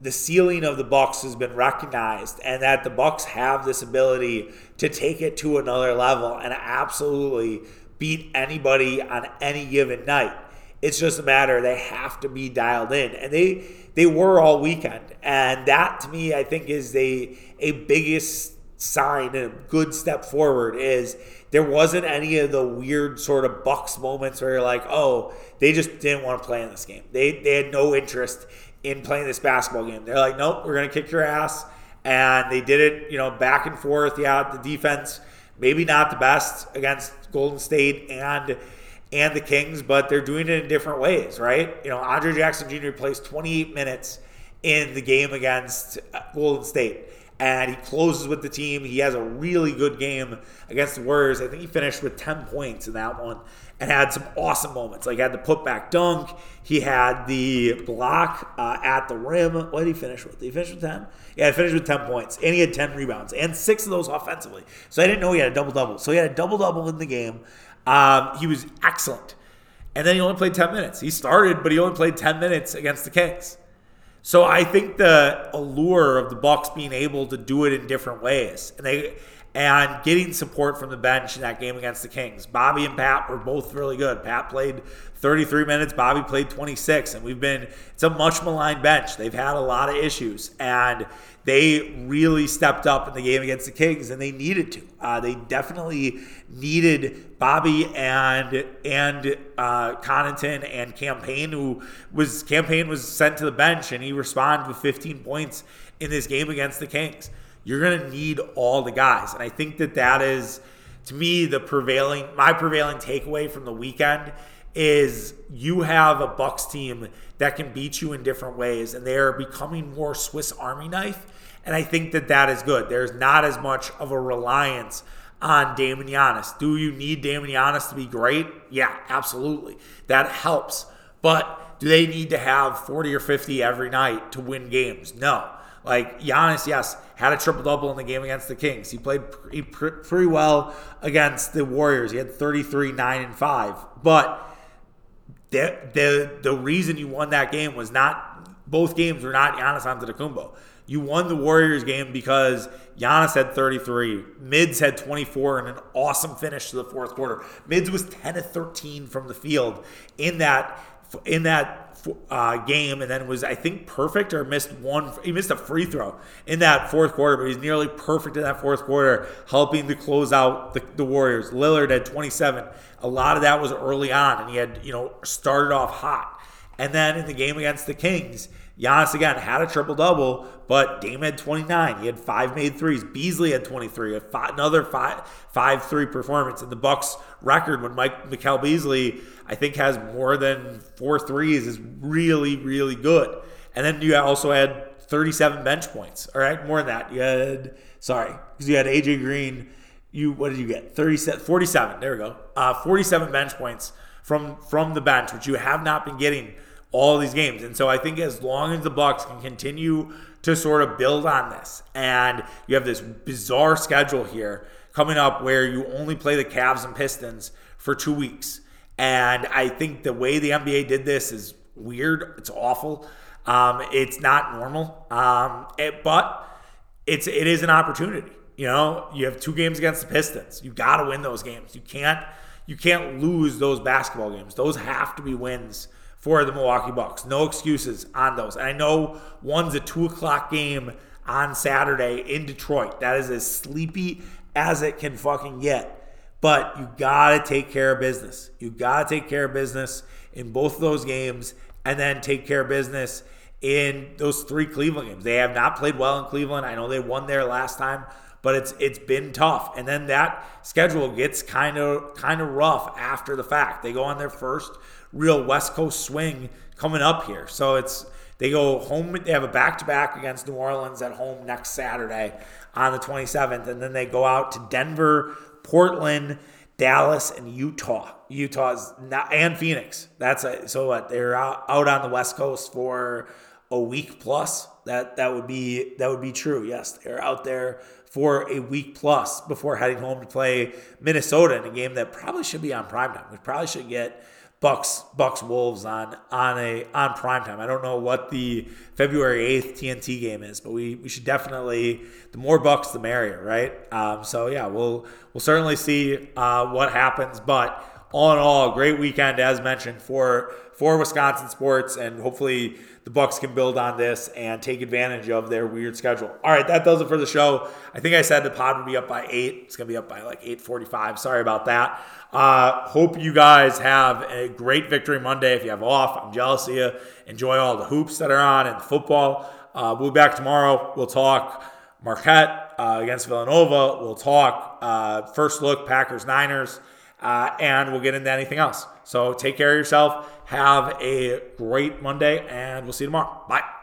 the ceiling of the Bucks has been recognized, and that the Bucks have this ability to take it to another level and absolutely beat anybody on any given night. It's just a matter they have to be dialed in, and they they were all weekend, and that to me I think is a a biggest sign and a good step forward is there wasn't any of the weird sort of Bucks moments where you're like, oh, they just didn't want to play in this game. They they had no interest in playing this basketball game. They're like, nope, we're gonna kick your ass. And they did it, you know, back and forth. Yeah, the defense maybe not the best against Golden State and and the Kings, but they're doing it in different ways, right? You know, Andre Jackson Jr. plays 28 minutes in the game against uh, Golden State and he closes with the team. He has a really good game against the Warriors. I think he finished with 10 points in that one and had some awesome moments. Like, had the putback dunk, he had the block uh, at the rim. What did he finish with? Did he finish with 10? Yeah, he finished with 10 points, and he had 10 rebounds, and six of those offensively. So I didn't know he had a double double. So he had a double double in the game. Um, he was excellent. And then he only played 10 minutes. He started, but he only played 10 minutes against the Kings. So I think the allure of the Bucks being able to do it in different ways, and they and getting support from the bench in that game against the Kings. Bobby and Pat were both really good. Pat played 33 minutes, Bobby played 26, and we've been, it's a much maligned bench. They've had a lot of issues, and they really stepped up in the game against the Kings, and they needed to. Uh, they definitely needed Bobby and and uh, Connaughton and Cam Payne, who was Cam Payne was sent to the bench, and he responded with 15 points in this game against the Kings. You're to need all the guys. And I think that that is, to me, the prevailing, my prevailing takeaway from the weekend is you have a Bucks team that can beat you in different ways, and they are becoming more Swiss Army knife. And I think that that is good. There's not as much of a reliance on Damon Giannis. Do you need Damon Giannis to be great? Yeah, absolutely. That helps. But do they need to have 40 or 50 every night to win games? No. Like Giannis, yes, had a triple double in the game against the Kings. He played pretty, pretty well against the Warriors. He had 33, 9, and 5. But the, the, the reason you won that game was not, both games were not Giannis Antetokounmpo. You won the Warriors game because Giannis had 33. Mids had 24 and an awesome finish to the fourth quarter. Mids was 10 of 13 from the field in that in that uh, game, and then was I think perfect or missed one. He missed a free throw in that fourth quarter, but he's nearly perfect in that fourth quarter, helping to close out the, the Warriors. Lillard had 27. A lot of that was early on, and he had you know started off hot. And then in the game against the Kings, Giannis again had a triple double, but Dame had 29. He had five made threes. Beasley had 23. Five, another five five three performance. And the Bucks record when Mike Mikal Beasley I think has more than four threes is really really good. And then you also had 37 bench points. All right, more than that. You had sorry because you had AJ Green. You what did you get? 37, 47. There we go. Uh, 47 bench points from from the bench, which you have not been getting all these games. And so I think as long as the Bucks can continue to sort of build on this, and you have this bizarre schedule here coming up where you only play the Cavs and Pistons for two weeks. And I think the way the NBA did this is weird. It's awful. Um, it's not normal. Um, it, but it's it is an opportunity. You know, you have two games against the Pistons. You got to win those games. You can't you can't lose those basketball games. Those have to be wins for the Milwaukee Bucks. No excuses on those. And I know one's a two o'clock game on Saturday in Detroit. That is as sleepy as it can fucking get. But you gotta take care of business. You gotta take care of business in both of those games, and then take care of business in those three Cleveland games. They have not played well in Cleveland. I know they won there last time, but it's it's been tough. And then that schedule gets kind of kind of rough after the fact. They go on their first real West Coast swing coming up here. So it's they go home. They have a back to back against New Orleans at home next Saturday on the 27th, and then they go out to Denver, Portland, Dallas, and Utah. Utah's not and Phoenix. That's a, so what they're out, out on the West Coast for a week plus. That that would be that would be true. Yes, they're out there for a week plus before heading home to play Minnesota in a game that probably should be on primetime. We probably should get Bucks Bucks Wolves on on a on primetime. I don't know what the February 8th TNT game is, but we, we should definitely the more Bucks the merrier, right? Um, so yeah, we'll we'll certainly see uh, what happens. But all in all, great weekend as mentioned for for Wisconsin sports, and hopefully the Bucks can build on this and take advantage of their weird schedule. All right, that does it for the show. I think I said the pod would be up by eight. It's gonna be up by like eight forty-five. Sorry about that. Uh, hope you guys have a great victory Monday. If you have off, I'm jealous of you. Enjoy all the hoops that are on and football. Uh, we'll be back tomorrow. We'll talk Marquette uh, against Villanova. We'll talk uh, first look Packers Niners, uh, and we'll get into anything else. So take care of yourself. Have a great Monday, and we'll see you tomorrow. Bye.